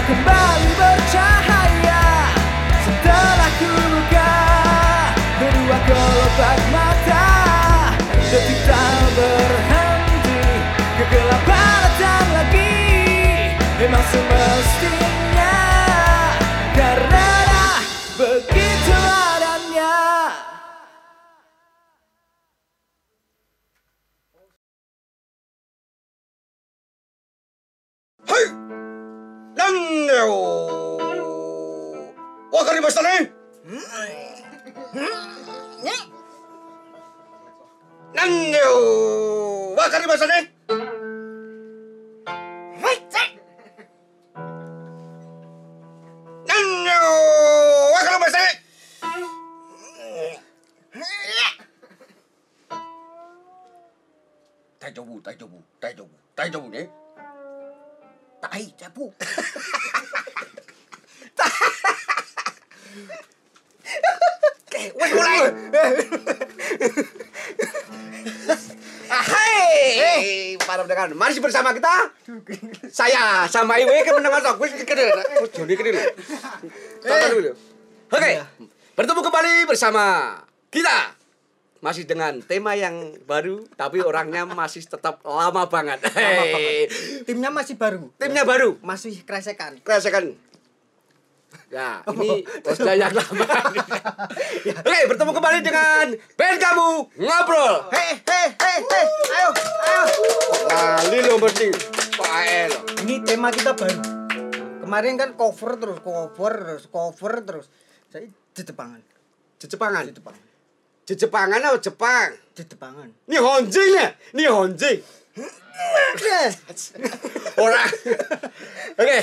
Dunia kembali ましたね。Pendengar, masih bersama kita. Saya sama Iwe ke pendengar sok. Wes kene. Joni kene lho. Dulu. Oke, bertemu kembali bersama kita. Masih dengan tema yang baru, tapi orangnya masih tetap lama banget. Hei. Timnya masih baru. Timnya baru. Masih kresekan. Kresekan. Ya, ini bosnya yang lama. Oke, bertemu kembali dengan band kamu ngobrol. Hei, hei, hei, hei. Ayo, ayo. Kali lo mesti Pak El. Ini tema kita baru. Kemarin kan cover terus, cover terus, cover terus. Saya di Jepangan. Jepangan. Di Jepangan. Jepangan atau Jepang? Di Jepangan. Ini honjing ya? Ini honjing. Orang. Oke,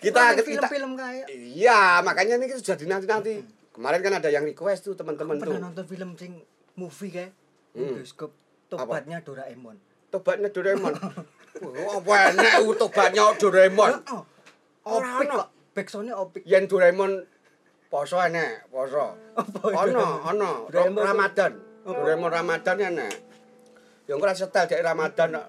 kita kita film-film kayak Iya, makanya ini sudah dinanti-nanti. Kemarin kan ada yang request tuh teman-teman tuh. pernah nonton film sing movie kayak Hmm. bioskop tobatnya Doraemon. Tobatnya Doraemon. Wah, Apa enak u tobatnya Doraemon? Ora opik kok. Backsoundnya opik. Yen Doraemon poso enek, poso. Ono, ono. Ramadan. Doraemon Ramadan enek. Ya engko setel dek Ramadan kok.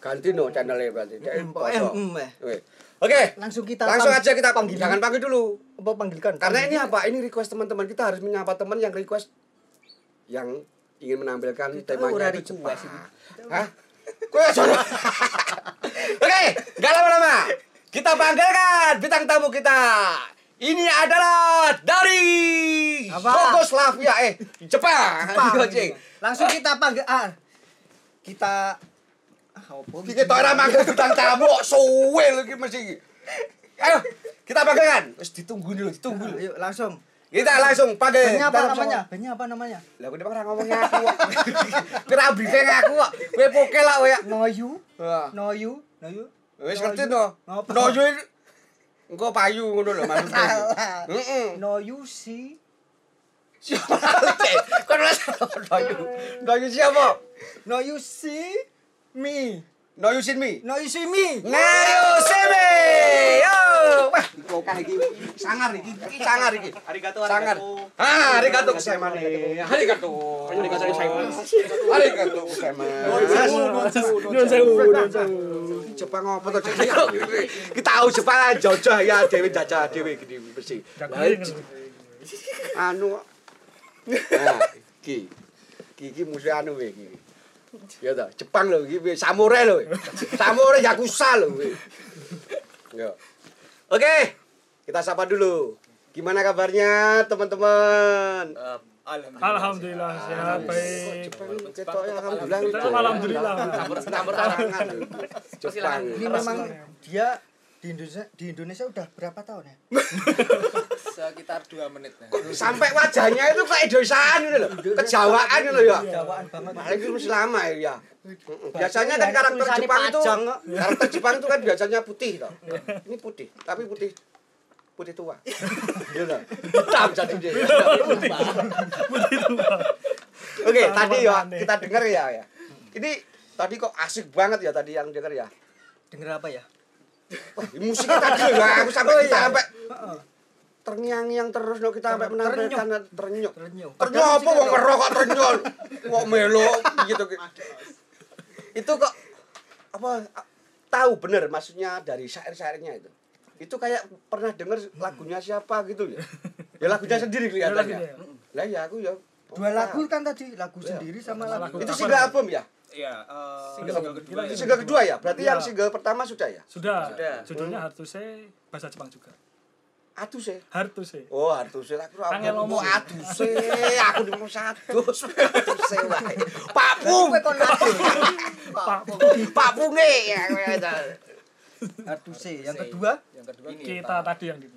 Ganti no channelnya berarti. Dek pokoknya, poso. hmm, eh. Oke. Langsung kita Langsung aja kita panggil. Jangan panggil dulu. Apa panggilkan? Karena ini apa? Ini request teman-teman kita harus menyapa teman yang request yang ingin menampilkan Kita temanya itu Jepang. Hah? Kowe sono. Oke, enggak lama-lama. Kita panggilkan bintang tamu kita. Ini adalah dari? Yugoslavia eh Jepang. Pang. Goceng. Langsung kita panggil ah. Kita ah opo Iki tok ora manggil bintang tamu kok suwe lho iki mesti. Ayo, kita panggilkan. Wis ditunggu dulu, ditunggu dulu. Ayo langsung. Kita langsung panggil. Bandnya apa namanya? Bandnya apa namanya? Lah kok ora ngomongnya aku kok. Kira briefing aku kok. Kowe poke lah kowe. Noyu. Noyu, Noyu. Wis ngerti. Apa? No yo engko payu ngono lho. Salah. Heeh. Noyu si Siapa? Kok ora no yo. No yo siapa? Noyu si mi. No you sin me. Noyu si mi. Ngayo seme. Yo. Wah, kok iki sangar iki. Iki sangar iki. Arigato, Sangar. Ah, arigato gozaimane. Arigato. Arigato gozaimasu. Arigato gozaimasu. Nyun sewu, nyun sewu. Jepang apa to? Kita tahu Jepang jajah ya dhewe jajah dhewe gini. Lah, Anu. Nah, iki. Iki iki musuh anu we iki. Ya ta, Jepang lho iki we, samurai lho. Samurai yakuza lho we. Ya. Oke, kita sapa dulu. Gimana kabarnya teman-teman? Alhamdulillah sehat baik. Jepang alhamdulillah. Tetap alhamdulillah. Campur campur tangan. Jepang. Ini memang dia di Indonesia di Indonesia udah berapa tahun ya? Sekitar 2 menit. ya. sampai wajahnya itu kayak Indonesiaan gitu loh. Kejawaan gitu ya. Jawaan banget. Itu masih lama ya ya. Biasanya kan karakter Jepang itu karakter Jepang itu kan biasanya putih toh. Ini putih tapi putih putih tua. Gitu loh. Hitam jadi dia. Oke tadi ya kita dengar ya ya. Ini tadi kok asik banget ya tadi yang dengar ya. Dengar apa ya? Wah, musiknya tadi ya aku sampai Oh, kita iya. sampai Heeh. terngiang-ngiang terus no kita sampai menampilkan ternyuk Ternyuk. Ternyuk apa wong ngerokok ternyuk. Kok melo gitu. Itu kok apa tahu bener maksudnya dari syair-syairnya itu. Itu kayak pernah denger lagunya siapa gitu ya. Ya lagunya sendiri kelihatannya. lagunya. Lah ya aku ya. Dua lagu kan tadi, lagu sendiri sama lagu. Itu single album ya? Iya, eh, Single, single kedua ya. Single kedua ya? Berarti Iya. yang single pertama sudah ya? Sudah. Sudah. Judulnya Hartuse bahasa Jepang juga. Aduh sih. Hartuse. Oh, Artuse aku ora Angel ngomong ngomong. Aduse, aku di mau sadus. Aduse wae. Pak Pung. Kowe kon lagu. Pak Pak Punge ya kowe aja. Artuse. Yang kedua Yang kedua ini. kita tadi yang gitu.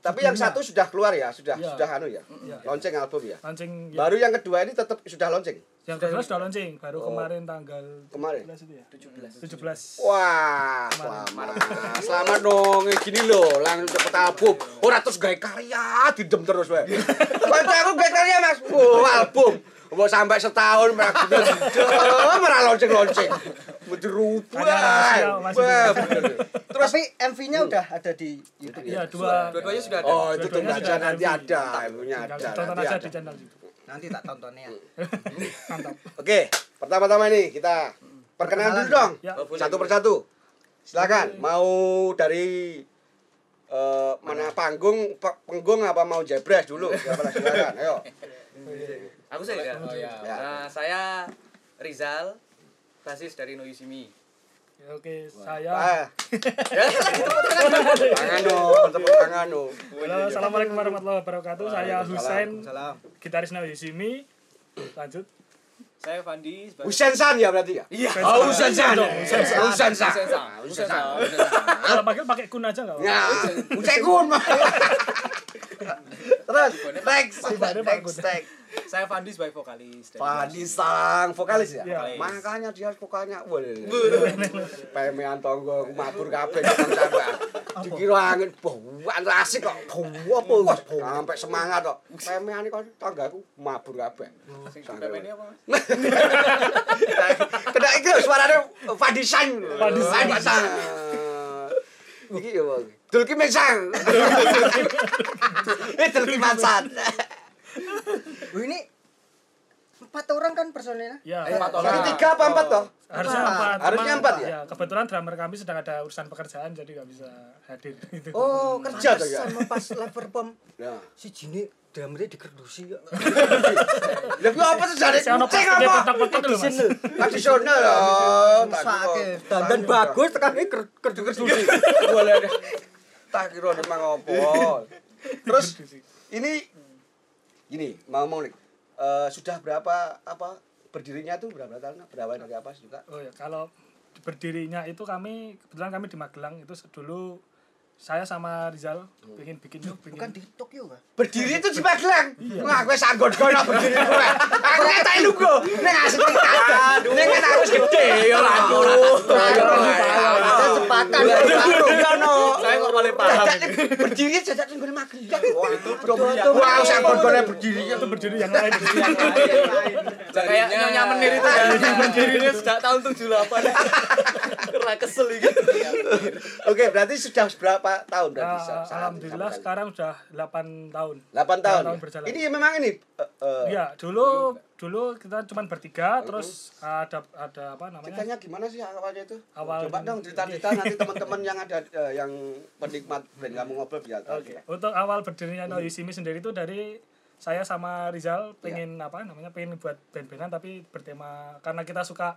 Tapi yang satu sudah keluar ya, sudah Iya. sudah anu ya. Iya. Launching album ya. Launching ya. Baru yang kedua ini tetap sudah launching yang kedua sudah launching baru Oh. kemarin tanggal kemarin. 17 itu ya. 17. 17. Wah, selamat. Selamat dong. Eh, Gini loh, langsung cepet album. Ora terus gawe karya, didem terus wae. Aku gawe karya, Mas. Oh, album. Mau sampai setahun masih Wah, rahasia. bener. Terus tapi MV-nya udah ada di YouTube Iya, ya. dua. Dua-duanya sudah ada. Oh, itu tunggu aja nanti ada, Tinggal ada. Tonton nanti aja ada. di channel YouTube. Nanti tak tontonnya. Mantap. Oke, pertama-tama nih kita perkenalan dulu dong. Ya. Oh, Satu persatu. Silakan. Mau dari eh, mana panggung, penggung apa mau jebres dulu? Siapa lah, silakan. Ayo. Aku sih ya. Oh iya. Ya. Nah, saya Rizal, basis dari Noisimi. Ya, Oke, saya Ah, Ya, tepuk tangan. dong, tepuk tangan dong. Halo, Assalamualaikum warahmatullahi wabarakatuh. Saya Husain, Salam. gitaris Nawisimi. Lanjut. Saya Fandi sebagai Husen San ya berarti ya? Iya. Oh, Husen San. Husen San. Husen San. Husen San. Kalau panggil pakai kun aja enggak apa-apa. Ya, Husen Kun. Terus, next, Pak next, Kun. next. Saya Fandi sebagai vokalis. Fadi Sang, vokalis ya? Makanya dia vokalnya, boleh. Pemean tonggo, aku mabur kabeh sampean. Dikira angin, bawaan asik kok. Bawa apa? Wah, sampai semangat kok. Pemean kok tanggaku mabur kabeh. Sing di PP ini apa? Kena iki suarane. Fadi Sang. Iki ya, Bang. Dulki Mesang. Eh, Dulki Mansan. Oh, ini empat orang kan personilnya Ya, Eh, empat Jadi orang. tiga apa empat toh? Harusnya Empat. empat. Harusnya empat ya? kebetulan drummer kami sedang ada urusan pekerjaan jadi nggak bisa hadir. Gitu. oh kerja tuh ya? sama pas live perform Ya. si Jini drummernya dikerdusi ya Lah ku apa sejane kucing apa? lho. Tradisional ya. Sake dandan bagus tekan ini kerdu-kerdu Boleh deh. Tak kira memang apa. Terus ini gini, mau ngomong nih. Eh, sudah berapa apa berdirinya tuh berapa tahun? Berapa dari apa juga? Oh ya, kalau berdirinya itu kami kebetulan kami di Magelang itu dulu saya sama Rizal bikin bikin yuk bikin. Bukan di Tokyo kan Berdiri itu di Magelang. Wah, kowe sanggon kono berdiri kowe. Aku ngetek lugu. Ning asli aduh. Ning kan harus gede ya lah. ada cepatan Saya kok paling paham. Berdiri jadak ning gone Magelang. Wah, itu Wah, sanggon kono berdiri. itu berdiri yang lain. Kayak nyonya menir itu. Berdirinya sejak tahun 78. Kera kesel gitu. Oke, berarti sudah berapa tahun berarti? Saat- alhamdulillah sekarang sudah 8 tahun. 8 tahun. tahun berjalan. Ini memang ini eh, eh, Iya, dulu dulu kita cuma bertiga terus ada ada apa namanya? ceritanya gimana sih awalnya itu? Awal- Coba dong cerita-cerita nanti teman-teman yang ada eh, yang penikmat band kamu ngobrol biar tahu. Oke. Untuk awal berdirinya No Yusimi sendiri itu dari saya sama Rizal pengen Iya. apa namanya pengen buat band-bandan tapi bertema karena kita suka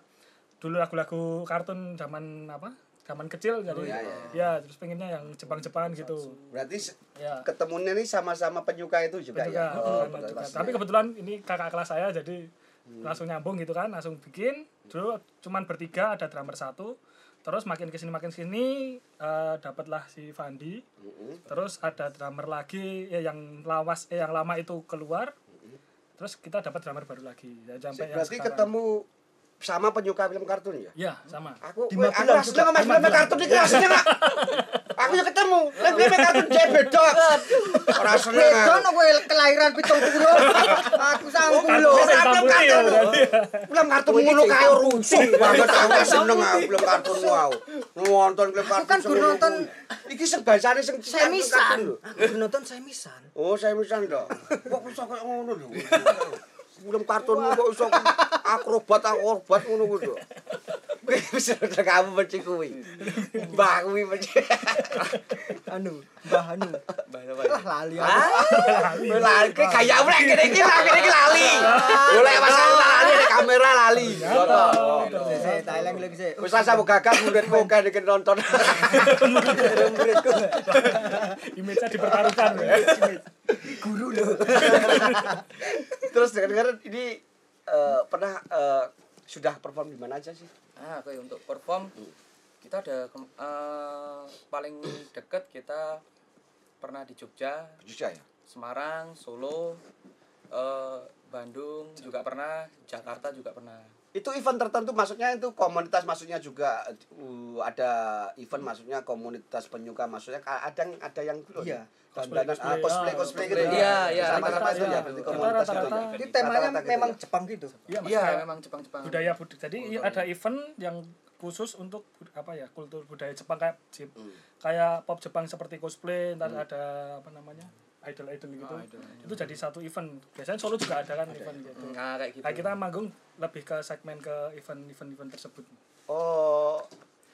dulu lagu-lagu kartun zaman apa? Zaman kecil jadi iya, ya terus pengennya yang Jepang-Jepang gitu. Berarti ya. ketemunya nih sama-sama penyuka itu juga Juga, ya. Oh, juga, tapi ya. kebetulan ini kakak kelas saya jadi langsung nyambung gitu kan langsung bikin. Dulu cuman bertiga ada drummer satu. Terus makin ke sini makin ke sini eh, dapatlah si Fandi. Mm-mm. terus ada drummer lagi eh, yang lawas eh, yang lama itu keluar. Terus kita dapat drummer baru lagi ya, sampai yang Berarti sekarang. ketemu sama penyuka film kartun ya? ya sama Aku Di aku Magelang asli sama film kartun iki asli enggak? Aku ya ketemu. Film film kartun jek beda. Ora seneng. Beda no kowe kelahiran pitung puluh. Aku sanggup lho. Saya Film kartun. Film kartun ngono kae rusuh banget aku seneng aku film kartun mau. Nonton film kartun. kan guru seneng. nonton iki sing bahasane sing Semisan. Aku nonton semisan. Oh, saya misan to. Kok bisa koyo ngono lho. Film kartun kok iso akrobat akrobat ngono kuwi udah kamu benci kuwi. Mbah kuwi benci. Anu, Mbah anu. Lah lali aku. Lali. Lali ki gaya mulai kene iki lah kene iki lali. Mulai masalah lali nek kamera lali. Sik, sik, tak eling lagi sik. Wis rasa gagal muridku akeh nek nonton. Muridku. image-nya dipertaruhkan Guru lho. Terus dengar ini eh, pernah eh, sudah perform di mana aja sih? Nah, oke untuk perform kita ada eh, paling deket kita pernah di Jogja, Jogja ya. Semarang, Solo, eh, Bandung juga pernah, Jakarta juga pernah. Itu event tertentu maksudnya itu komunitas maksudnya juga uh, ada event maksudnya komunitas penyuka maksudnya ada yang ada yang belum Iya. Cosplay, dandanan ah, cosplay, cosplay cosplay gitu. cosplay. Iya, iya, Sama-sama rata-rata itu ya berarti komunitas itu ya. Jadi temanya gitu memang ya. Jepang gitu. iya maksudnya memang Jepang-Jepang. budaya budaya jadi ada event yang khusus untuk apa ya kultur budaya Jepang kayak Hmm. kayak pop Jepang seperti cosplay ntar ada apa namanya idol idol gitu Oh, idol, idol. itu jadi satu event biasanya Solo juga ada kan event gitu Nah, kayak gitu. nah, kita manggung lebih ke segmen ke event event event tersebut Oh,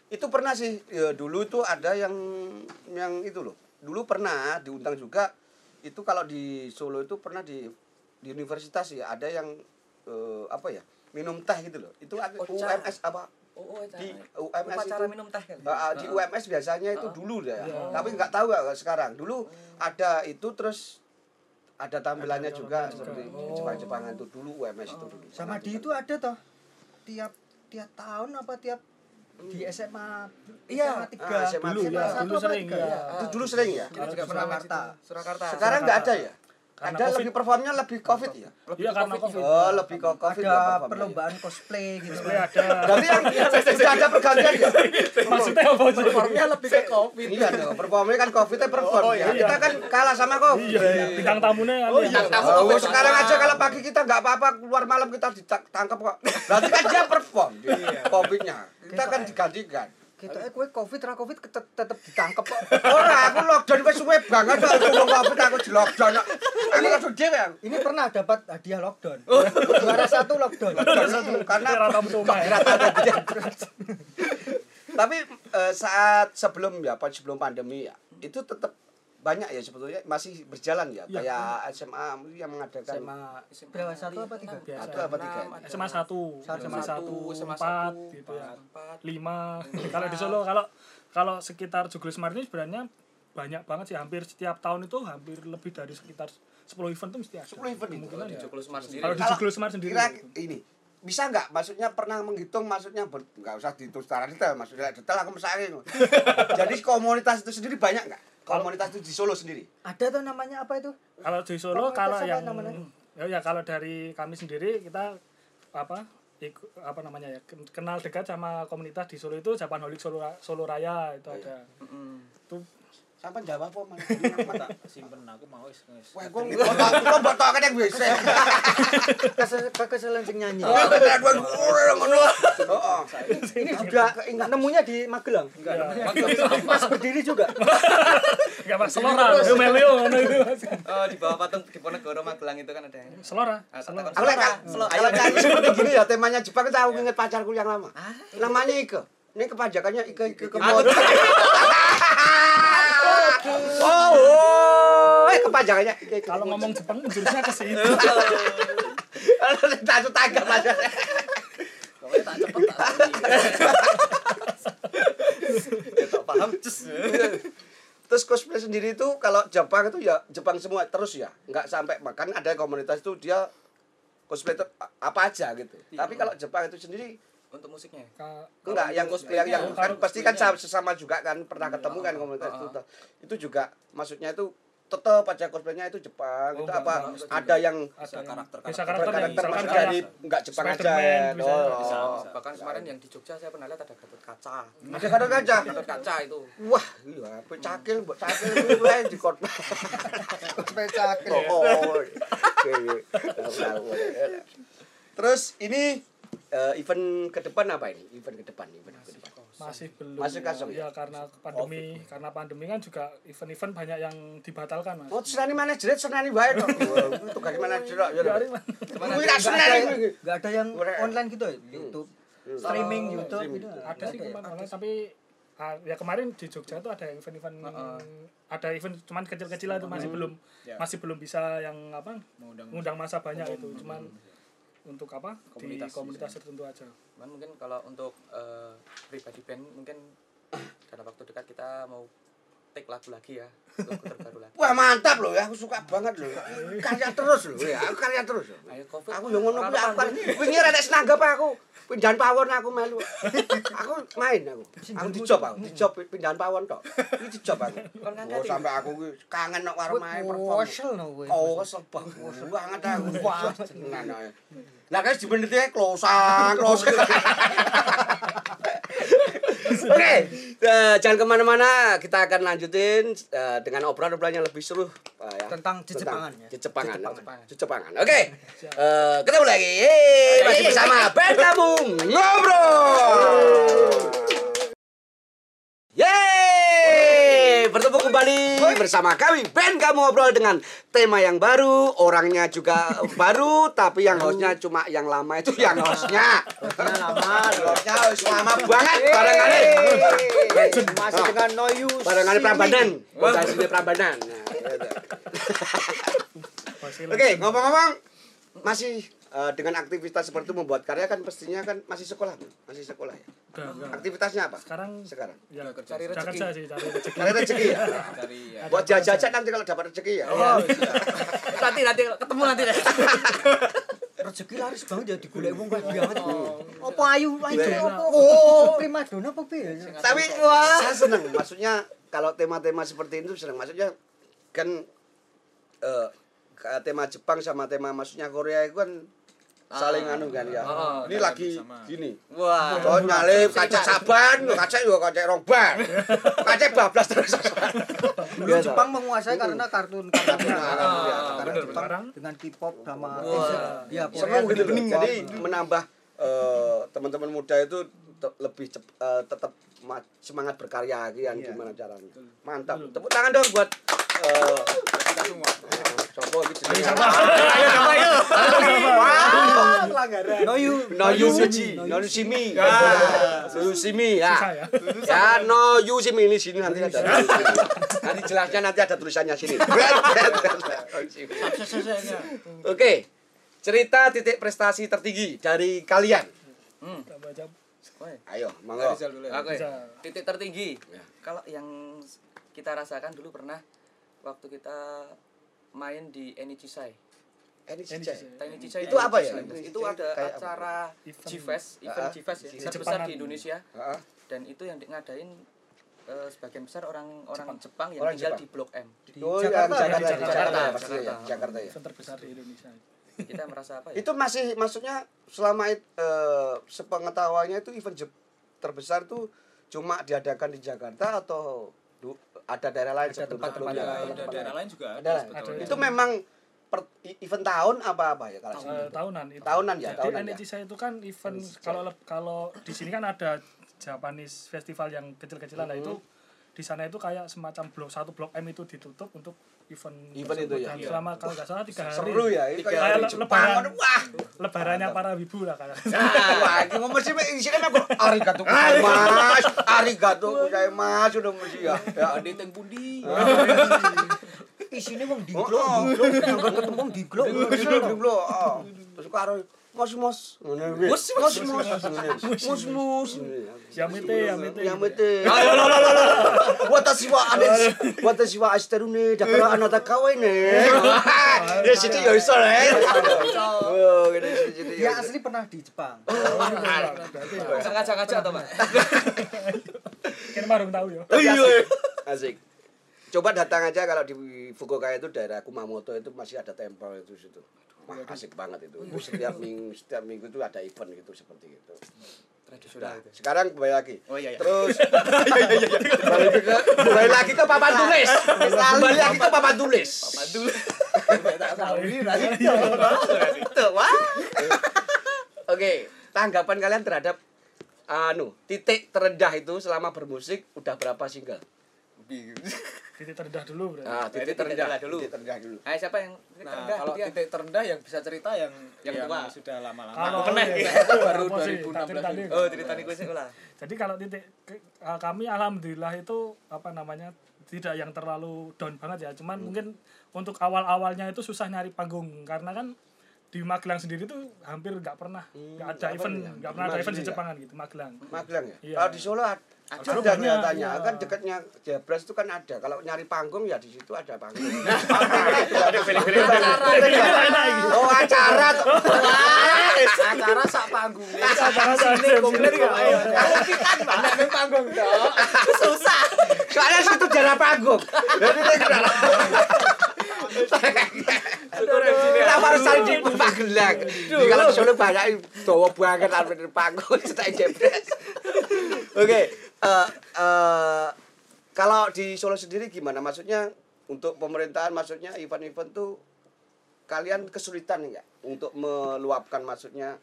itu pernah sih ya, dulu itu ada yang yang itu loh. Dulu pernah diundang juga. Itu kalau di Solo itu pernah di di universitas ya ada yang eh, apa ya minum teh gitu loh. Itu ada Oh, UMS apa? Oh, oh, Di UMS upacara itu minum teh ah, di. UMS biasanya itu Heeh. dulu ya. Iya. Tapi nggak tahu ya sekarang. Dulu ada itu terus ada tampilannya Ada juga tampilan seperti juga. Oh. Jepang-Jepangan itu dulu UMS itu dulu. Sama di itu ada toh. Tiap tiap tahun apa tiap di SMA Iya. SMA tiga Ah, SMA Dulu ya, satu dulu sering tiga? ya. Itu dulu sering ya. Kita juga Surakarta. pernah main situ. Surakarta. Sekarang nggak ada ya? Karena ada COVID. lebih performnya lebih covid ya? Lebih Iya, ke karena Covid Covid. juga. Oh, lebih ke covid ya Ada performnya. perlombaan cosplay gitu. cosplay ada Berarti yang sudah ada pergantian ya? maksudnya apa sih Performnya lebih ke Covid. Iya dong, performnya kan covidnya perform Oh, ya. iya. Kita kan kalah sama covid. iya bintang tamunya kan Oh, ya. iya. Tamu Oh, Covid. sekarang aja kalau pagi kita nggak apa-apa keluar malam kita ditangkap kok. Berarti kan dia perform covidnya. Kita kan digantikan. Ketoke kowe Covid ra Covid tetep ditangkep kok. Ora, aku lockdown wis suwe banget kok ngomong Covid aku di lockdown. Aku langsung dhewe aku. Ini pernah dapat hadiah lockdown. Juara satu lockdown. Karena ya. Tapi eh, saat sebelum ya, sebelum pandemi itu tetap banyak ya sebetulnya masih berjalan ya, Iya. kayak SMA yang mengadakan SMA berapa satu apa tiga? Biasa. Satu apa tiga? SMA 1, Satu, SMA 1, SMA 4 gitu ya. empat 5. Kalau di Solo kalau kalau sekitar Joglo Smart ini sebenarnya banyak banget sih hampir setiap tahun itu hampir lebih dari sekitar 10 event tuh mesti ada. 10 event itu. Kemungkinan di ya. Joglo Smart sendiri Kalau di Kalau Joglo Smart sendiri. Kira ini bisa nggak maksudnya pernah menghitung maksudnya nggak usah dihitung secara detail maksudnya detail aku mesake jadi komunitas itu sendiri banyak nggak komunitas itu di Solo sendiri Ada tuh namanya apa itu? Kalau di Solo Komunitas kalau yang namanya? ya, ya kalau dari kami sendiri kita apa iku- apa namanya ya ken- kenal dekat sama komunitas di Solo itu Japanholic Solo Solo Raya itu ada. Itu sampai jawab apa mas? Simpen aku mau wis wis. wah kok kok botok kan yang bisa Kesel sing nyanyi. oh bener gue ngono oh Ini juga nemunya di Magelang. Mas berdiri juga. enggak Mas Selora, yo Melio ngono itu. Mas. oh di bawah patung Diponegoro Magelang itu kan ada. Selora, Ah, Selora. Aku lek kalau nyanyi seperti gini ya temanya Jepang itu aku inget pacarku yang lama. Namanya Ike. Ini kepajakannya Ike Ike Kemod. Oh, oh, eh, Ike Kalau ngomong Jepang jurusnya ke situ. tak tangkap aja. Pokoknya tak cepet tak tak paham cus Terus cosplay sendiri itu kalau Jepang itu ya Jepang semua terus ya, nggak sampai makan ada komunitas itu dia cosplay apa aja gitu. Tapi kalau Jepang itu sendiri untuk musiknya Ka- enggak yang cosplaynya, yang, yang kan pasti kan sesama juga kan pernah ketemu kan oh, komunitas oh, itu oh. itu juga maksudnya itu tetap aja cosplaynya itu Jepang Oh, itu enggak, apa enggak, ada yang ada karakter- bisa karakter karakter yang karakter kayak dari enggak Jepang aja bisa, oh, bisa, oh. bisa. bahkan kemarin yang di Jogja saya pernah lihat ada Gatot Kaca ada kadang kaca Gatot Kaca itu wah iya apa cakil buat cakil itu lain di kota Cosplay cakil. Oh, oh. Terus ini eh, event ke depan apa ini? Event ke depan, event ke depan. masih belum. Masih kosong Ya karena pandemi, karena pandemi kan juga event-event banyak yang dibatalkan, Mas. Oh, senani manajer, senani bae kok. Itu dari manajer kok. ya. Dari mana? Kuwi ra ada, senani ada yang online gitu ya? YouTube, streaming YouTube gitu. ada sih kemarin online, tapi ah, ya kemarin di Jogja tuh ada event-event ada event cuman kecil-kecil itu masih belum Ya. masih belum bisa yang apa Mengundang- ngundang masa banyak itu cuman untuk apa? Komunitas di komunitas tertentu aja. Cuman mungkin kalau untuk eh, pribadi band mungkin dalam waktu dekat kita mau take lagu lagi ya lagu terbaru lagi Wah, mantap loh ya. Aku suka banget loh. Karya terus loh ya. Aku karya terus. loh. ayo covid Aku yang ngono aku kan wingi rek senangga apa aku. Pindahan pawon aku melu. Aku main aku. Aku dijob aku, dijob pindahan pawon tok. Iki dijob aku. Oh, sampai aku kangen nek karo main perform. No kowe. Oh, kesel banget. Banget aku. Wah, tenan ae. Lah kan dibeneti close-an, close. Oke, eh, jangan ke mana-mana. Kita akan lanjutin eh, dengan obrolan-obrolan yang lebih seru eh, ya. Tentang Jejepangan, ya. Jejepangan. Jejepangan. Oke, Eh, ketemu lagi. Yeay, masih bersama kamu ngobrol. Yeay, bertemu kembali bersama kami band kamu ngobrol dengan tema yang baru, orangnya juga baru, tapi yang hostnya cuma yang lama itu yang hostnya. Hostnya lama, Hostnya wis lama banget barengannya. Masih dengan Noyu. Barengannya Prambanan, lokasinya Prambanan. Nah, gitu. Masih Oke, ngomong-ngomong masih eh, dengan aktivitas seperti itu membuat karya kan pastinya kan masih sekolah, Bu? masih sekolah ya. udah, udah. Aktivitasnya apa? sekarang Sekarang. ya cari rezeki. kerja sih cari rezeki Cari rezeki ya. Dari ya. Buat jajan nanti kalau dapat rezeki ya. Oh, nanti nanti ketemu nanti deh rezeki laris banget ya digolek wong kayak banget. Apa ayu ayu Iya. apa? Oh, prima dona apa piye? Tapi wah, saya senang. Maksudnya kalau tema-tema seperti itu senang. Maksudnya kan eh, ke- tema Jepang sama tema maksudnya Korea itu kan saling anu kan ya. Oh, Ini ada lagi sama. gini. wah Oh nyalip kaca saban, kaca juga kaca rongbar. Kaca bablas terus. Dulu Jepang menguasai karena kartun kartunnya. Nah, Karena bener, Jepang Sekarang? dengan K-pop sama ya Seru gitu loh. bening Jadi menambah eh, teman-teman muda itu lebih cep- eh, tetap ma- semangat berkarya Kian Iya. gimana caranya mantap tepuk tangan dong buat eh, semua iki jenenge? Ayo siapa ayo? Wah, pelanggaran no you No you no you Simi. No you Simi ya. Ya. Ya no you Simi ini sini nanti ada. Nanti jelasnya nanti ada tulisannya sini. Oke. Cerita titik prestasi tertinggi dari kalian. Hmm. Ayo, monggo. Ya. Titik tertinggi. Ya. Kalau yang kita rasakan dulu pernah waktu kita main di sih. Tiny Cijai Itu apa ya? Itu ada acara. G-Fest, event Ah, G-Fest ya, di terbesar di Indonesia Heeh. dan itu yang di- ngadain eh, sebagian besar orang-orang Jepang. yang Orang tinggal Jepang. di Blok M. Oh, Jakarta, yang Jakarta, di Jakarta, Jakarta. ya, ya, Jakarta. Ya. event terbesar di Indonesia. Kita merasa apa ya? Itu masih maksudnya selama eh, sepengetahuannya itu event Jep- terbesar tuh cuma diadakan di Jakarta atau ada daerah lain Ada sebelum tempat-tempat sebelumnya? lain. ada Tempat daerah lain juga Ada. Itu memang per, event tahun apa apa ya kalau Eh, sebelum? tahunan itu. Tahunan ya, Jadi tahunan ya. NHC saya itu kan event kalau kalau di sini kan ada Japanese festival yang kecil-kecilan nah itu di sana itu kayak semacam blok satu blok M itu ditutup untuk event Event itu ya? Iya. selama kalau nggak salah tiga hari. Seru ya, itu Kayak di Jepang. lebaran. Wah, lebarannya para wibu lah kayak. Wah, ini mau mesti di sini memang arigato gozaimasu, arigato gozaimasu udah mesti ya. Ya, di teng pundi? Isine wong Oh, diglo oh. diglo ketemu wong diglo Belum, belum. oh. Terus karo mos mos. Mos mos mos. Mos mos. yamete yamete Ya mete. Ayo lo lo lo lo. Watashi wa ane watashi wa ashiteru ne. Dakara anata kawai ne. Ya situ ya iso le. Oh, gini situ ya asli pernah di Jepang Sengaja-ngaja atau Pak? kan marung tahu ya Asik. Coba datang aja kalau di Fukuoka itu daerah Kumamoto itu masih ada tempel itu situ. Wah, asik banget itu. Setiap minggu setiap minggu itu ada event gitu seperti itu. Sudah. Sekarang kembali lagi. Oh iya iya. Terus kembali ke kembali lagi ke papan tulis. Kembali lagi ke papan tulis. Itu, wah. Oke, tanggapan kalian terhadap anu titik terendah itu selama bermusik udah berapa single? titik terendah dulu berarti Ah, titik titik terendah terendah dulu. Titik terendah dulu. Ayo siapa yang nah rendah? kalau Dia. titik terendah yang bisa cerita yang Yang yang tua. sudah lama-lama kalau kena ya, ya. itu Baru apa sih? 2016 Tak cerita dulu. Oh, cerita nih gue sih lah. jadi kalau titik ke- eh, kami alhamdulillah itu apa namanya tidak yang terlalu down banget ya cuman mungkin untuk awal-awalnya itu susah nyari panggung karena kan di Magelang sendiri tuh hampir nggak pernah nggak ada apa event ya? nggak pernah ada event di ya? Jepangan gitu Magelang Magelang ya? Iya. Kalau di Solo ada, Ada ada banyak, kelihatannya. iya. Kan dekatnya Jebres itu kan ada. Kalau nyari panggung ya di situ ada panggung. Ada film-film Oh, acara acara sak panggung Acara sini komplit kok ayo Anak main panggung dong. Soalnya situ jarang panggung. Jadi kena. Kenapa harus cari di Magelang? Di kalau Solo banyak dawa banget di panggung cetak Jebres. Oke, eh eh kalau di Solo sendiri gimana? Maksudnya untuk pemerintahan maksudnya event-event tuh kalian kesulitan enggak untuk meluapkan maksudnya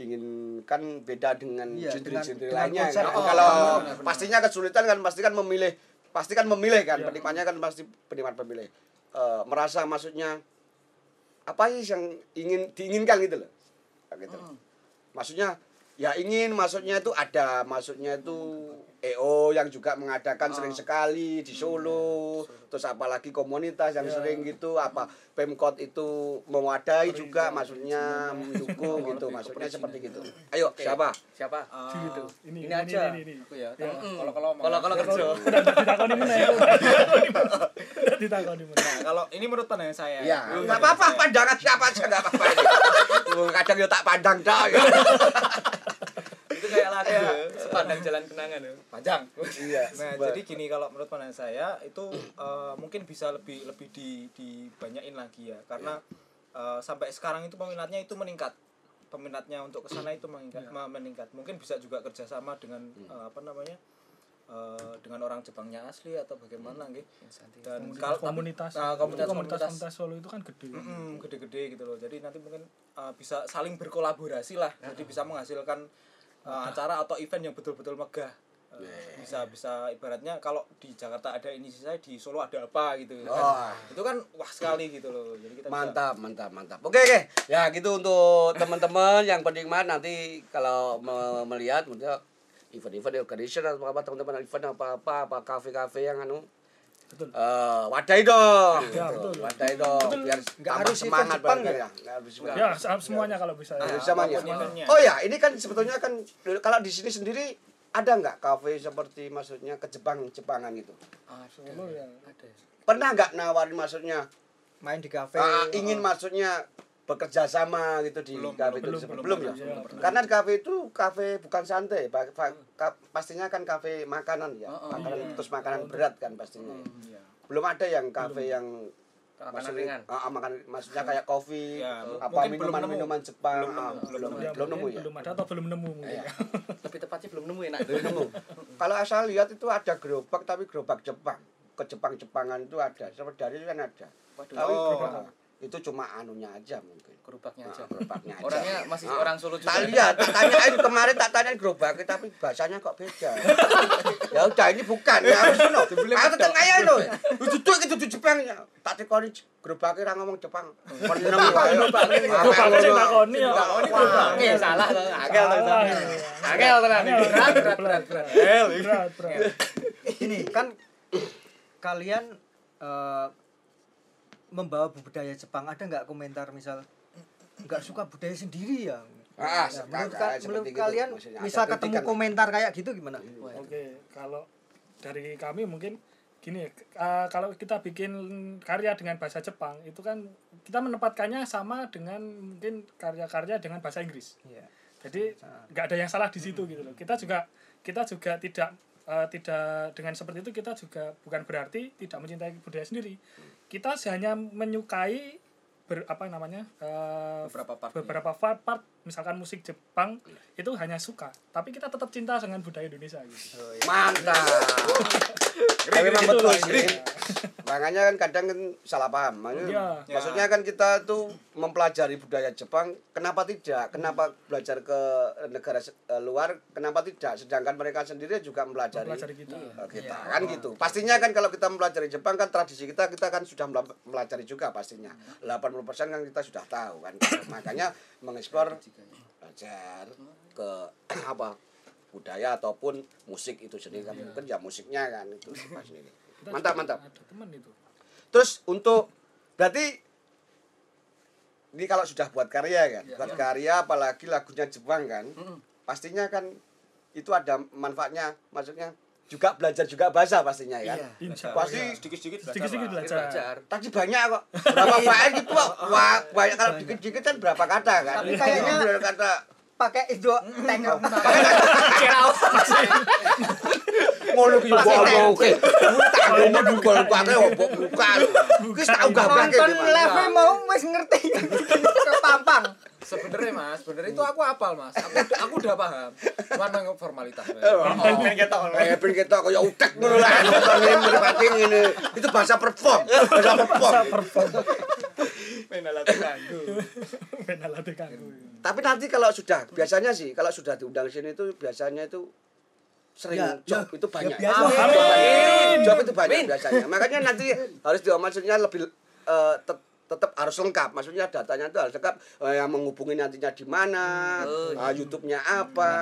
ingin kan beda dengan Iya, genre-genre lainnya kan? Oh, kalau benar, benar. pastinya kesulitan kan pasti kan memilih pasti kan memilih kan Iya. penikmatnya kan pasti penikmat pemilih Eh, merasa maksudnya apa sih yang ingin diinginkan gitu loh gitu Hmm. maksudnya ya ingin maksudnya itu ada maksudnya itu EO yang juga mengadakan sering sekali di Solo terus apalagi komunitas yang sering gitu apa Pemkot itu mewadai juga maksudnya mendukung gitu maksudnya seperti gitu. Ayo siapa? Siapa? gitu Ini ini ini aja. ini ini, ini. aku ya. Ya. kalau kalau Kalau kalau kerja. udah ditakoni mana ya udah ditakoni mana Nah, kalau ini menurut pandangan saya. Ya pandangan apa-apa pandangan siapa aja nggak apa-apa Oh, kadang ya tak pandang dah ya. kayak lagu ya. Sepandang jalan kenangan ya. panjang. Iya nah jadi gini kalau menurut pandangan saya itu eh, mungkin bisa lebih lebih di dibanyain lagi ya. Karena eh, sampai sekarang itu peminatnya itu meningkat. Peminatnya untuk ke sana itu meningkat ma- meningkat. Mungkin bisa juga kerjasama dengan eh, apa namanya eh, dengan orang Jepangnya asli atau bagaimana gitu dan kalau komunitas. Nah, komunitas komunitas komunitas. Komunitas Solo itu kan gede. Gede-gede gitu loh. Jadi nanti mungkin uh, bisa saling berkolaborasi lah. Jadi bisa menghasilkan uh, acara atau event yang betul-betul megah Uh, bisa bisa ibaratnya kalau di Jakarta ada ini saya di Solo ada apa gitu kan. Oh. itu kan wah sekali gitu loh jadi kita bisa- Mantap, mantap, mantap. Oke, oke. Ya, gitu untuk teman-teman yang penikmat nanti kalau me- melihat event-event organization atau apa teman-teman event apa apa apa kafe-kafe yang anu Betul. eh wadai dong. Ya, betul. Wadai dong biar Nggak harus semangat Jepang barangkali ya? ya. Nggak harus event. Ya, se- semuanya kalau bisa. Ah, ya. semuanya. apa pun eventnya. Oh ya, ini kan sebetulnya kan kalau di sini sendiri ada nggak kafe seperti maksudnya ke Jepang Jepangan gitu? Solo ya. ada Pernah nggak nawarin maksudnya main di kafe ah, ingin maksudnya bekerja sama gitu di Belum, kafe belum, itu belum, belum, belum, ya? belum pernah. Karena di kafe itu kafe bukan santai, pa- pa- ka- pastinya kan kafe makanan ya, Oh, oh, makanan iya. terus makanan berat kan pastinya. Iya. Belum ada yang kafe yang makanan maksudnya ringan ah, ah, makan maksudnya kayak kopi, Ya, apa mungkin belum minuman minuman Jepang, Belum ah, nemu, belum belum nemu. Ya, belum nemu ya. Belum ada atau belum nemu mungkin. Iya. ya. lebih tepatnya belum nemu enak Belum nemu. Kalau asal lihat itu ada gerobak tapi gerobak Jepang. Ke Jepang-Jepangan itu ada. Dari itu kan ada. waduh Tapi Oh. gerobak itu cuma anunya aja mungkin. gerobaknya Ah, aja gerobaknya aja. orangnya masih Ah. orang Solo juga Tak lihat, tak tanyain kemarin tak tanyain gerobaknya tapi bahasanya kok beda. ya udah ini bukan. Ya wis ngono. Aku tetep kaya lho. Duduk iki dudu Jepang. Tak tekoni gerobaknya ra ngomong Jepang. Penem wae. Gerobaknya takoni ya. Tuh. Agak tuh. Salah. Agak tenan. Berat, berat, berat, berat. Berat, berat. ini kan kalian eh, membawa budaya Jepang ada nggak komentar misal nggak suka budaya sendiri ya Ah, Ya, menurut, ka- menurut gitu. kalian Maksudnya ada misal ketemu kritikan. komentar kayak gitu gimana Oke, kalau dari kami mungkin gini, eh, kalau kita bikin karya dengan bahasa Jepang itu kan kita menempatkannya sama dengan mungkin karya-karya dengan bahasa Inggris. Iya. Jadi nggak ada yang salah di situ gitu loh. Kita juga kita juga tidak eh, tidak dengan seperti itu kita juga bukan berarti tidak mencintai budaya sendiri. Kita hanya menyukai ber, apa namanya eh, Beberapa part. beberapa part, part misalkan musik Jepang itu hanya suka tapi kita tetap cinta dengan budaya Indonesia gitu Mantap. Tapi memang Gitu betul sih. Makanya kan kadang kan salah paham. Maksudnya, Iya. maksudnya kan kita tuh mempelajari budaya Jepang, kenapa tidak? Kenapa belajar ke negara eh, luar, kenapa tidak? Sedangkan mereka sendiri juga mempelajari, Mempelajari kita. kita. Kan gitu. Pastinya kan kalau kita mempelajari Jepang kan tradisi kita kita kan sudah mempelajari juga pastinya. 80% kan kita sudah tahu kan. Makanya mengeksplor belajar ke apa budaya ataupun musik itu sendiri kan. Mungkin ya musiknya kan itu. Kita mantap mantap. itu. Terus untuk berarti ini kalau sudah buat karya kan? Buat karya apalagi lagunya Jepang kan? Pastinya kan itu ada manfaatnya. Maksudnya juga belajar juga bahasa pastinya kan? Insya Pasti sedikit-sedikit sedikit-sedikit belajar lah. belajar. Belajar. tadi banyak kok. Berapa banyak gitu kok wah banyak kalau dikit-dikit kan berapa kata kan? Tapi kayaknya- Berapa kata. pakai itu tengok. Ngono ki yo oke. Tak ngono buka buka opo buka wis tak unggah nonton live mau wis ngerti. Kepampang Sebenarnya Mas, sebenarnya itu aku hafal Mas. Aku aku udah paham. Cuman memang formalitas. Mas. Eh, ben ketok kaya utek ngono lah. Ngene. Itu bahasa perform. Bahasa perform. main alat kanggo Tapi nanti kalau sudah biasanya sih kalau sudah diundang sini itu biasanya itu sering Ya, job ya, itu banyak. ya biasa. Job itu banyak. Job itu banyak Amin. biasanya. Makanya nanti harus dia maksudnya lebih eh, tet- tetap harus lengkap. Maksudnya datanya itu harus lengkap eh, yang menghubungi nantinya di mana, Oh, eh, YouTube-nya apa,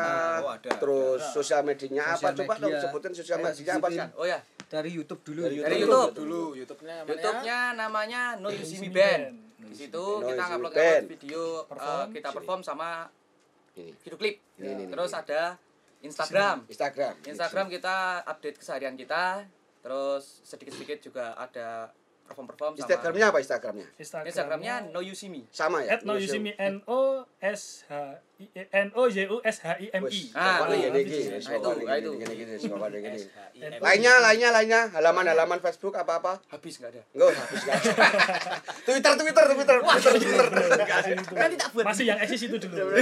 Oh, ada, terus sosial medianya apa. Sosial Coba dong media. sebutin sosial Eh, media apa sih? Oh ya, dari YouTube dulu Dari dari YouTube. YouTube. dulu YouTube-nya namanya YouTube-nya namanya No You See Me Band. Di situ No kita ngupload video eh, Perform. kita perform sama Ini. video klip. Ini, ini, Terus ini. ada Instagram. Instagram. Instagram kita update keseharian kita. Terus sedikit-sedikit juga ada perform-perform sama Instagramnya apa Instagramnya? Instagramnya No You See Me. Sama ya? at no you see me n o s h i n o y u s h i m i Ah, Nah, itu, itu. Lainnya, lainnya, lainnya, halaman-halaman Facebook apa-apa? Habis nggak ada. Enggak, habis enggak. Twitter, Twitter, Twitter, Twitter, Twitter. masih yang eksis itu dulu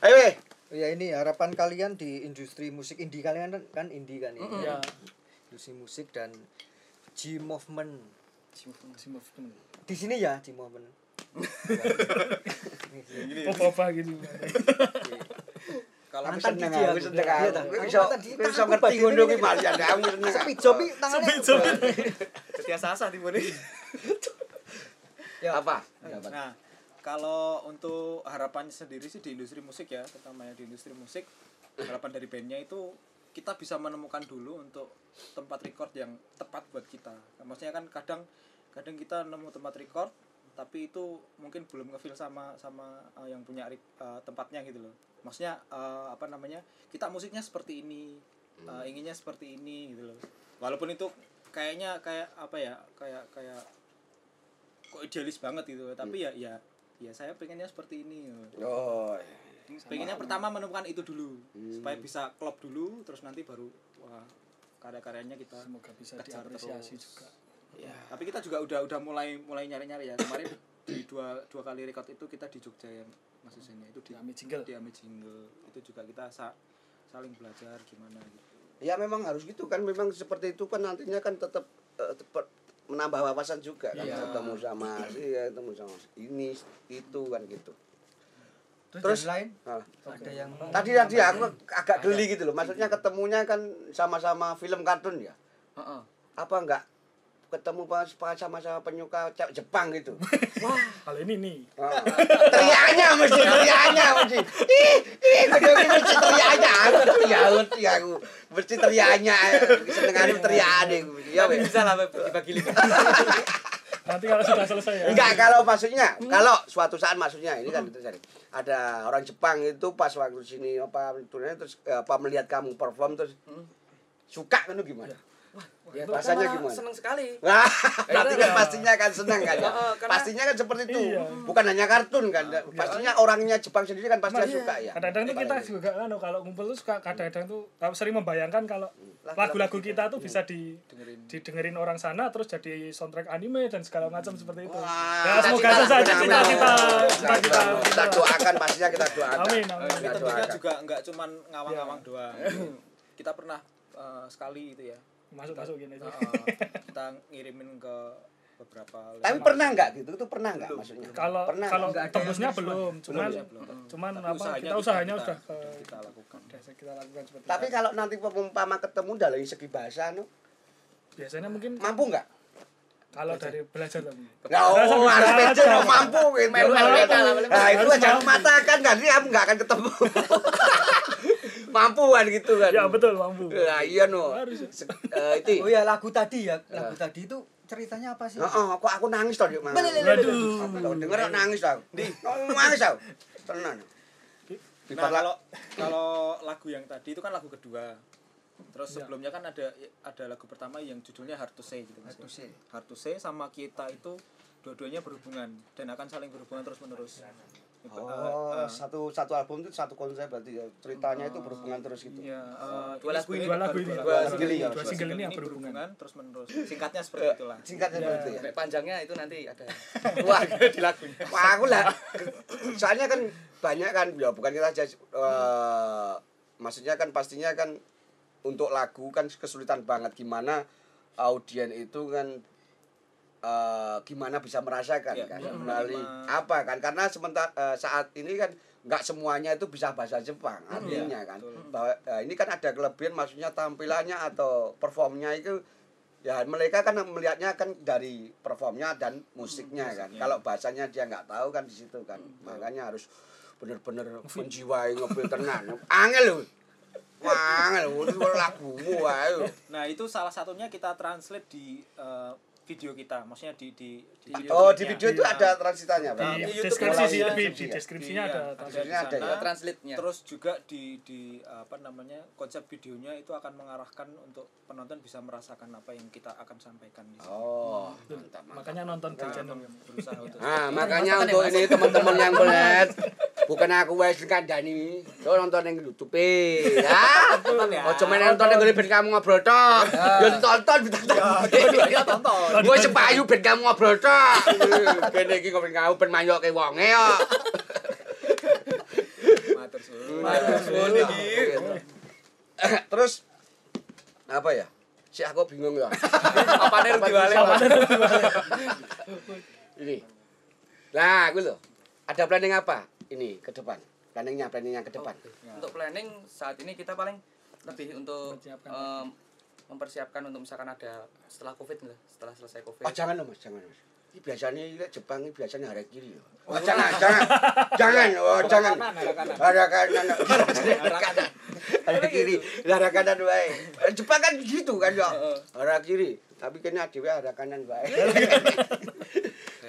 Ayo, weh. ya ini harapan kalian di industri musik indie kalian kan, kan indie kan ini ya industri musik dan G movement si movement di sini ya G movement apa apa gitu kalau Aku Mantan seneng aku seneng aku. iso Tanganku ngerti ngono kuwi. Marian aku seneng. Sepi jopi tangannya. setia sasa di mana Ya. Apa? Nah, kalau untuk harapannya sendiri sih di industri musik ya, terutamanya di industri musik, harapan dari bandnya itu kita bisa menemukan dulu untuk tempat record yang tepat buat kita. Nah, Maksudnya kan kadang kadang kita nemu tempat record tapi itu mungkin belum ngefeel sama sama uh, yang punya uh, tempatnya gitu loh. Maksudnya uh, apa namanya? Kita musiknya seperti ini, uh, inginnya seperti ini gitu loh. Walaupun itu kayaknya kayak apa ya? Kayak kayak kok idealis banget gitu tapi ya ya ya saya pengennya seperti ini gitu. Oh. Pengennya pertama menemukan itu dulu Hmm. supaya bisa klop dulu terus nanti baru wah karya-karyanya kita semoga bisa kejar diapresiasi terus. juga ya tapi kita juga udah udah mulai mulai nyari-nyari ya kemarin di dua dua kali record itu kita di Jogja yang Mas Husennya itu di Amit Jingle. di Amit Jingle itu juga kita sa- saling belajar gimana gitu Ya memang harus gitu kan memang seperti itu kan nantinya kan tetap eh, tetap menambah wawasan juga kan Iya. ketemu sama si ya ketemu sama ini itu kan gitu. Terus, Terus- yang lain Nah, ada yang tadi tadi aku agak geli gitu loh. Maksudnya ketemunya kan sama-sama film kartun ya. Heeh. Apa enggak ketemu pas pas sama-sama penyuka Jepang gitu. kalau ini nih. Oh. teriaknya mesti teriaknya mesti ih ih kudu iki mesti teriaknya. Aku ngerti ya ngerti aku. Mesti teriaknya. Senengane teriakane ya weh bisa lah dibagi lima. nanti kalau sudah selesai ya. Enggak kalau maksudnya kalau suatu saat maksudnya ini kan terjadi. Ada orang Jepang itu pas waktu sini apa turunnya terus eh, apa melihat kamu perform terus suka kan gimana Ya, Rasanya gimana? Seneng sekali. Wah, berarti kan Iya. pastinya kan senang kan ya. Pastinya kan seperti itu. Iya. Bukan hanya kartun kan. Pastinya orangnya Jepang sendiri kan pasti suka ya. kadang-kadang tuh kita juga kan kalau ngumpul tuh suka kadang-kadang tuh sering membayangkan kalau lagu-lagu kita tuh bisa di didengerin orang sana terus jadi soundtrack anime dan segala macam seperti itu Wah, ya semoga saja cita-cita Kita, cita-cita kita doakan pastinya kita doakan. amin amin Tapi Kita tentunya juga nggak cuman ngawang-ngawang doang kita pernah eh, sekali itu ya masuk masuk gini eh, kita ngirimin ke beberapa Tapi pernah nggak gitu? Itu pernah nggak maksudnya? kalau Pernah kalau nggak ada tembusnya belum cuman ya, belum. cuman Tapi apa usahanya kita usahanya kita- udah ke kita lakukan udah kita lakukan seperti Tapi itu. kalau nanti umpama ketemu dari segi bahasa no, biasanya mungkin mampu nggak? kalau dari belajar tapi Nggak, oh, harus dong, mampu. Nah, itu aja mampu. matakan kan, ini kamu nggak akan ketemu. Mampu kan gitu kan. ya betul mampu Nah, iya no. Se- eh, itu. Oh ya lagu tadi ya, lagu tadi itu ceritanya apa sih? Heeh, kok aku nangis tau Dik, waduh Aku denger nangis tau. Nangis tau. Tenan. nah kalau kalau lagu yang tadi itu kan lagu kedua terus Ya. sebelumnya kan ada ada lagu pertama yang judulnya Hard to Say gitu. Hard to Say. Hard to Say sama kita itu dua-duanya berhubungan dan akan saling berhubungan Oh, satu satu album itu satu konsep berarti ya. Ceritanya itu berhubungan terus gitu. Iya, eh, Dua lagu ini, dua lagu ini dua dua lagu single ini, ya, dua single ini yang berhubungan. berhubungan terus menerus. Singkatnya seperti itulah. Singkatnya seperti itu ya. Sampai panjangnya itu nanti ada. Wah, di lagunya. Wah, aku lah. Soalnya kan banyak kan ya bukan kita aja eh, maksudnya kan pastinya kan untuk lagu kan kesulitan banget gimana audien itu kan eh, gimana bisa merasakan Ya, kan? melalui apa kan? Karena sementara eh, saat ini kan nggak semuanya itu bisa bahasa Jepang artinya kan? betul. bahwa eh, ini kan ada kelebihan maksudnya tampilannya atau performnya itu ya mereka kan melihatnya kan dari performnya dan musiknya kan? musiknya. kalau bahasanya dia nggak tahu kan di situ kan? Makanya harus bener-bener menjiwai ngepil tenan angel loh Wah, angel lagumu ayo Nah, itu salah satunya kita translate di eh, video kita. Maksudnya di di, di oh di klipnya. video itu ada transitanya Pak? di di YouTube deskripsi tapi deskripsi di ya? deskripsinya Iya, ada. Maksudnya ada di ya? Translate-nya. Terus juga di di apa namanya konsep videonya itu akan mengarahkan untuk penonton bisa merasakan apa yang kita akan sampaikan di sini. oh mantap mantap makanya nonton di channel Berusaha untuk Nah, makanya untuk ini teman-teman yang melihat bukan aku wes kandani, lo nonton yang YouTube ya. ya. Ojo main nonton yang ben kamu ngobrol tok. Ya ditonton ditonton. kita tonton. Gue sepayu ben kamu ngobrol tok. Kene iki kok ben kamu ben manyoke wonge yo. Matur suwun. Matur suwun iki. Terus apa ya? Si aku bingung ya. Apa nih Wale? Ini. Lah, aku loh. Ada planning apa ini ke depan? planningnya planningnya ke depan Oke. Untuk planning saat ini kita paling lebih untuk Mempersiapkan. Em, mempersiapkan untuk misalkan ada setelah covid lah, setelah selesai covid. oh jangan mas jangan mas ini biasanya ini Jepang ini biasanya hari kiri ya. Oh, jangan, jangan, jangan, oh, jangan. Arah kanan. Arah kiri, arah kanan baik. Jepang kan gitu kan ya, arah kiri. Tapi kena dewe arah kanan baik.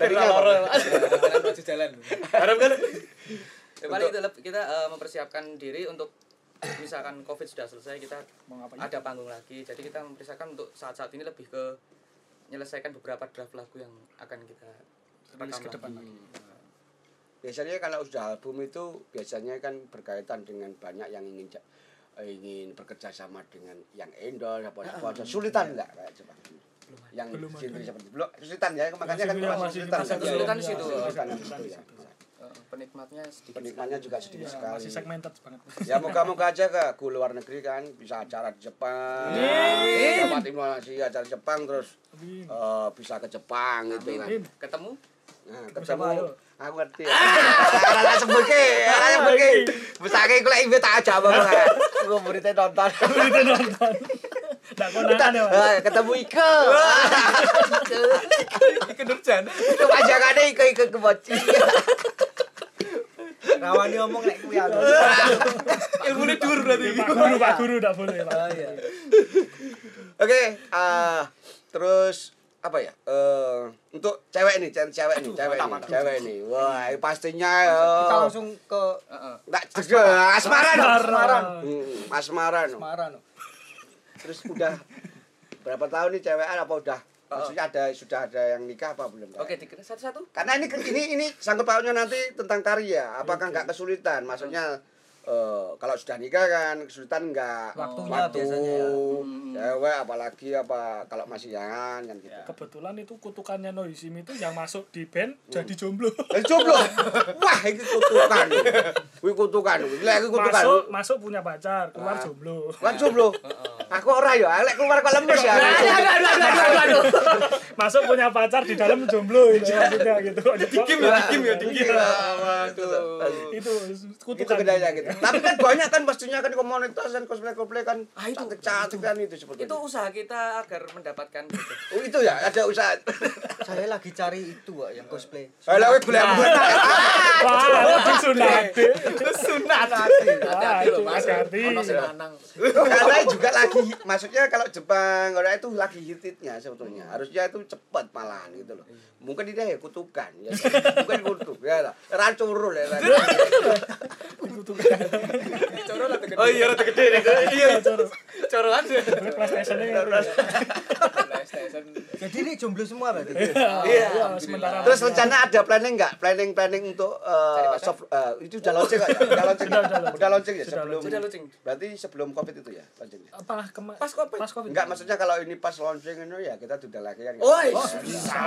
Tadinya apa? Jalan. Harap kan? Ya, paling kita eh, mempersiapkan diri untuk misalkan covid sudah selesai kita Mau ngapain? ada panggung lagi. Jadi kita mempersiapkan untuk saat-saat ini lebih ke menyelesaikan beberapa draft lagu yang akan kita Rilis ke depan lagi. Biasanya kalau sudah album itu biasanya kan berkaitan dengan banyak yang ingin ingin bekerja sama dengan yang endorse apa sponsor. Sulitan enggak kayak Jepang? Yang Belum seperti belum kesulitan ya makanya kan Masih- kita Kesulitan di situ. Ya. Eh, penikmatnya sedikit Penikmatnya juga sedikit Iya, sekali. masih segmented banget. Ya moga-moga aja ke ke luar negeri kan bisa acara di Jepang. Dapat informasi acara Jepang terus Amin. eh, bisa ke Jepang gitu kan. Ketemu Nah, ketemu aku ngerti. Ah, langsung pergi, langsung pergi. Besake kula ibu tak aja bang. Aku muridnya nonton. Itu nonton. Ketemu Ike. Ike Nurjan. Ike panjangannya Ike Ike keboci. Rawani ngomong nek kuwi aku. Ilmune dhuwur berarti. Pak Guru, Pak Guru enggak boleh, Pak. Oh iya. Oke, ah, terus apa ya? Eh untuk cewek nih, cewek cewek nih, cewek nih, cewek nih. Wah, pastinya ya. Kita langsung ke Heeh. Enggak juga asmaran. Asmaran. Hmm, asmaran. Terus udah berapa tahun nih cewek apa udah maksudnya ada sudah ada yang nikah apa belum? oke dikira satu-satu Karena ini ini ini sangkut pautnya nanti tentang karya. Apakah nggak kesulitan? Maksudnya eh, kalau sudah nikah kan kesulitan nggak Waktunya biasanya ya. cewek apalagi apa kalau masih jangan kan gitu. Kebetulan itu kutukannya Noisim itu yang masuk di band jadi jomblo. Eh jomblo. Wah, ini kutukan. Wih kutukan. Lah iki kutukan. Masuk, masuk punya pacar, keluar Ah. jomblo. Kan jomblo. Aku ora ya, lek keluar kok lemes ya. Masuk punya pacar di dalam jomblo itu maksudnya gitu. Dikim ya, dikim ya, dikim. Waduh. Itu itu kutukan. bedanya gitu. Tapi kan banyak kan pastinya kan komunitas dan cosplay-cosplay kan Ah, itu. cantik-cantik kan itu seperti itu usaha kita agar mendapatkan gitu. Oh, itu ya ada usaha. Saya lagi cari itu Wak, yang cosplay. Alah weh golek Wah, itu sunat. Sunat. Wah, hati-hati. Ono sing lanang. Karena juga lagi maksudnya kalau Jepang Korea itu lagi hit-hitnya sebetulnya. Harusnya itu cepat malahan gitu loh. Mungkin ini ya kutukan ya. Bukan kutuk ya lah. Rancurul ya. Coro lah gede. Oh iya, rada gede nih. Iya, coro. Coroan sih. PlayStation-nya PlayStation. Jadi ini jomblo semua berarti. Iya, sementara Terus rencana ada planning nggak? Planning planning untuk eh, soft eh, itu udah launching nggak ya? Udah launching. Udah launching ya Sudah sebelum. Sudah lucing. Berarti sebelum Covid itu ya launchingnya. apa kema- Pas Covid. Pas Covid. Enggak, maksudnya kalau ini pas launching itu ya kita sudah lagi kan. Oh, bisa.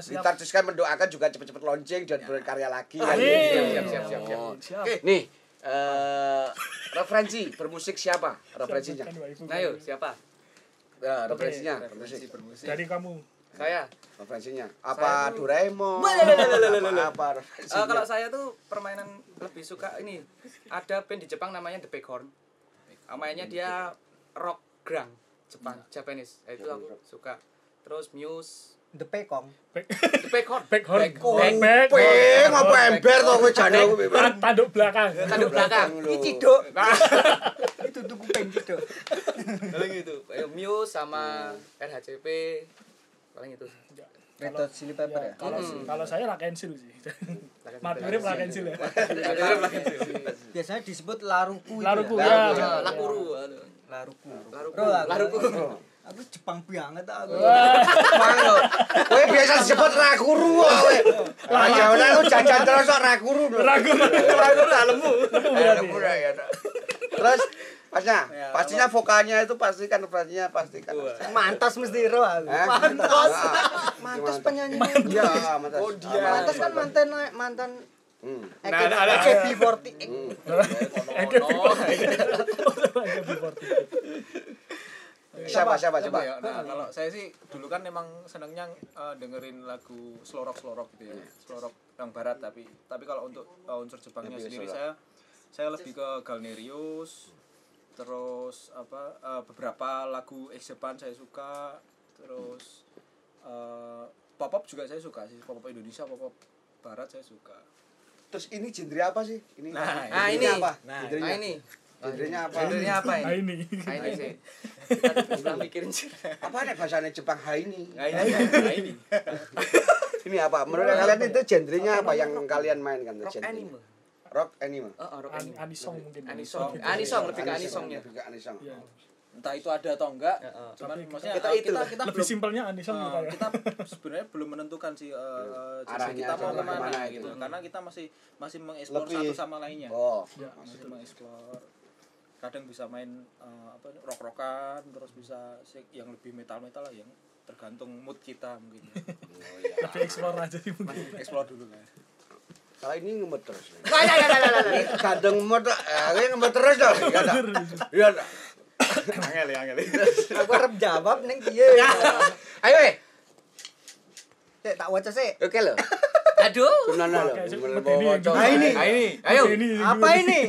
Kita terus kan mendoakan juga cepet-cepet launching dan berkarya lagi. kan. Siap, siap, siap, siap. Oh, Siap. Oke, nih eh referensi bermusik siapa? Referensinya. Nah, yuk siapa? Ya, referensinya bermusik. Dari kamu. Saya. Referensinya apa Doraemon? Lalalala. Apa Eh, referensinya? kalau saya tuh permainan lebih suka ini. Ada band di Jepang namanya The Bighorn. Mainnya dia rock grang Jepang, Japanese. Eh, itu aku suka. Terus Muse, The Pekong. The. Bighorn. Back, back. Peng apa ember to kowe jane kowe. Tan- Tanduk belakang. Tanduk belakang. Lho. Ciduk. itu tuh kuping ciduk. Paling itu. Eh, Muse sama RHCP. Paling itu. Red Hot Chili Pepper ya. Kalau kalau saya Rakensil sih. Madurip Rakensil ya. Biasanya disebut laruku Laruku ya. Laruku, ya. ya. Lakuru. aduh. Laruku. Laruku. Bro, aku- Laruku. Aku Jepang banget aku. Mango. Kowe biasa disebut rakuru kowe. Lah jawane lu jajan terus kok rakuru. Ragu. Rakuru dalemmu. berarti. ya. Terus pastinya, pastinya vokalnya itu pasti kan pastinya pasti kan. Mantas mesti ro aku. Eh? Mantas. Ah. Mantas penyanyi. Iya, mantas. Oh, dia. Mantas kan mantan mantan Hmm. Nah, nah, nah. AKB48. Hmm. Siapa siapa coba? ya? Nah, kalau saya sih dulu kan memang senangnya eh, dengerin lagu slorok slorok gitu ya, slorok yang barat tapi tapi kalau untuk eh, unsur Jepangnya sendiri saya saya lebih ke Galnerius terus apa eh, beberapa lagu X Japan saya suka terus eh, pop pop juga saya suka sih pop pop Indonesia pop pop Barat saya suka Terus ini genre apa sih? Ini. Nah, Ah, Genrenya ini. apa? Nah. Nah ini. Genrenya apa? Genrenya apa Nah ini? ini. Nah ini sih. Kita mikirin sih. Apa ada bahasanya Jepang hai ini? nah ini nah apa? Menurut kalian itu genrenya apa yang kalian mainkan? Rock genre? Anime. Rock anime. Oh, oh, rock An- anime. anisong mungkin. Anisong. Anisong lebih ke Anisong, anisongnya. Lebih ke anisong. Iya. entah itu ada atau enggak Ya, oh. cuman Tapi maksudnya kita itu kita, lah. kita Lebih belum simpelnya anisong eh, kita ya. kita sebenarnya belum menentukan sih eh, eh, genre Arahnya kita mau sama ke mana ke mana gitu gitu. karena kita masih masih mengeksplor Lebih- satu sama lainnya Oh. Ya, masih mengeksplor kadang bisa main eh, apa rock rockan terus bisa sih yang lebih metal metal lah yang tergantung mood kita mungkin ya. lebih explore aja sih mungkin. explore dulu lah Kalau ini ngemut terus. Wah, ya, ya, ya, ya, ya. Kadang ngemut, eh, ini ngemut terus dong. Iya, dah. Iya, angel ya angel Aku arep jawab ning piye. Ayo, eh. Sik tak waca sik. Oke lo. Aduh. Gimana cowok? Nah, ini. Nah ini. Ayo. Apa ini?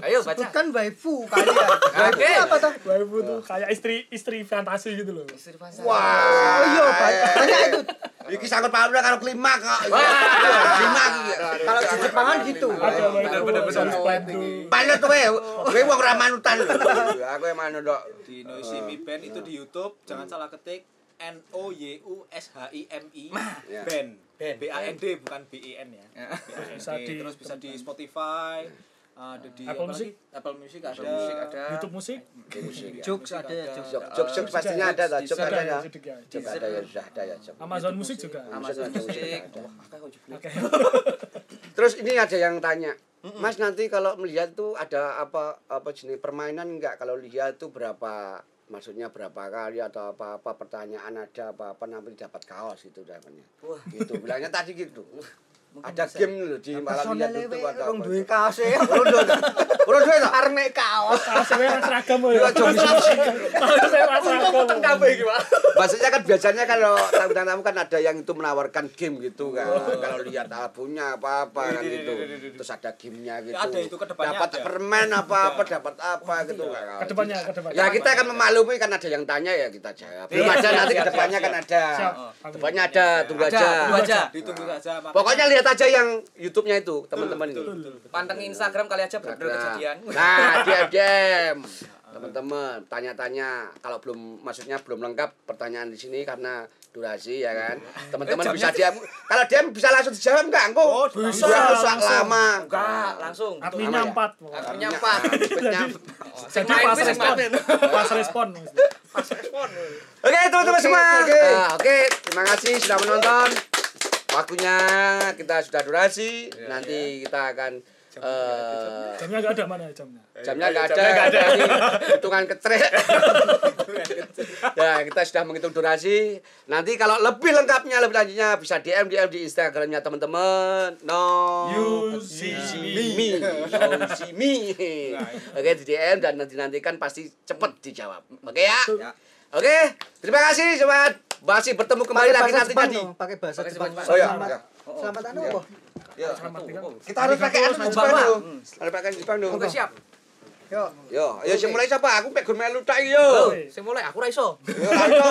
Ayo baca. Sebutkan waifu kalian. Oke. apa toh? Waifu tuh kayak istri istri fantasi gitu loh. Istri. Oh Wah. iya, banyak banyak itu. Iki sangkut pautnya karo klima kok. Klima iki. Kalau di Jepangan gitu. Ada waifu bener, bener. sans bantu. Manut kowe. Kowe wong ora manutan. Aku yang manut dok. di Noisy Mi Band itu di YouTube jangan salah ketik N O Y U S H I M I. Band Band. B A N D bukan B E N ya B-A-N-D. Bisa di- terus bisa di Spotify ada di Apple apa Music? lagi? Apple Music ada Musik ada. YouTube musik Musik ya. Jokes ada, jokes. Jok jok pastinya ada dah. Jok ada ya. Jok ada ya sudah ada ya. Amazon musik juga. Amazon. Oke. Terus ini ada yang tanya, Mas nanti kalau melihat tuh ada apa apa jenis permainan enggak? Kalau lihat tuh berapa maksudnya berapa kali atau apa apa pertanyaan ada apa apa nanti dapat kaos itu namanya. Wah. Gitu bilangnya tadi gitu. Mungkin ada bisa. game loh di malam lihat Personel itu ada apa. duwe kaos e. Duwe? Urut duwe tak? Arek mek kaos. Kaosnya yang seragam loh. Iya, jom sih. Kaosnya yang seragam. Maksudnya kan biasanya kalau tamu-tamu kan ada yang itu menawarkan game gitu kan. Kalau lihat albumnya apa-apa kan gitu. Terus ada gamenya gitu. Ada itu ke depannya Dapat permen apa-apa, dapat apa gitu kan. Ke depannya, ke depannya. Ya kita akan memaklumi kan ada yang tanya ya kita jawab. Belum ada nanti ke depannya kan ada. Siap. Depannya ada, tunggu aja. tunggu aja. ditunggu saja makanya- Pokoknya lihat aja yang YouTube-nya itu, teman-teman ini. Pantengin Instagram kali aja bener-bener kejadian. Nah, diam diam. Teman-teman, tanya-tanya kalau belum maksudnya belum lengkap pertanyaan di sini karena durasi ya kan. Teman-teman Eh, bisa diam. Kalau diam bisa langsung dijawab enggak, Engko? Oh, bisa. langsung. lama. Enggak, langsung. Artinya ya? empat. Artinya empat. Jadi pas kuwi sing respon. Pas respon. Oke, teman-teman semua. oke. Nah, Oke, terima kasih sudah menonton. Waktunya kita sudah durasi. Nanti kita akan eh, Jamnya nggak ada mana ya jamnya? jamnya nggak ada, Ini hitungan ketrek. ya kita sudah menghitung durasi. Nanti kalau lebih lengkapnya, lebih lanjutnya bisa DM DM di Instagramnya teman-teman. No, You see me, no see me. Oke di DM dan nanti nantikan pasti cepet dijawab. Oke ya. Oke, terima kasih sobat. Masih bertemu kembali lagi di. dong, pakai bahasa Jepang. Oh iya. Selamat. Selamat anu apa? Ya. Selamat tinggal. Kita harus pakai anu Jepang dong. Harus pakai Jepang dong. Oke, siap. Yo. Yo, ayo sing mulai siapa? Aku mek gur melu tak yo. Sing mulai aku ra iso. Yo.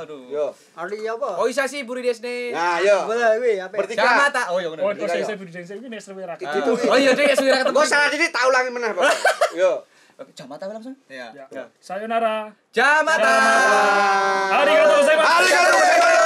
Aduh. Yo. Ari apa? Oh, isa sih Buri Desne. Nah, yo. Boleh kuwi apa? Bertiga. Jamata. Oh, iya Oh, kok saya Iya, saya budi saya ini next wira. Itu. Oh iya, deh sudah ketemu. Gak salah jadi tak ulangi meneh, Pak. Yo. Jamata langsung. Ya. Ya. Sayonara. Jamata. Arigatou gozaimasu. Arigatou gozaimasu.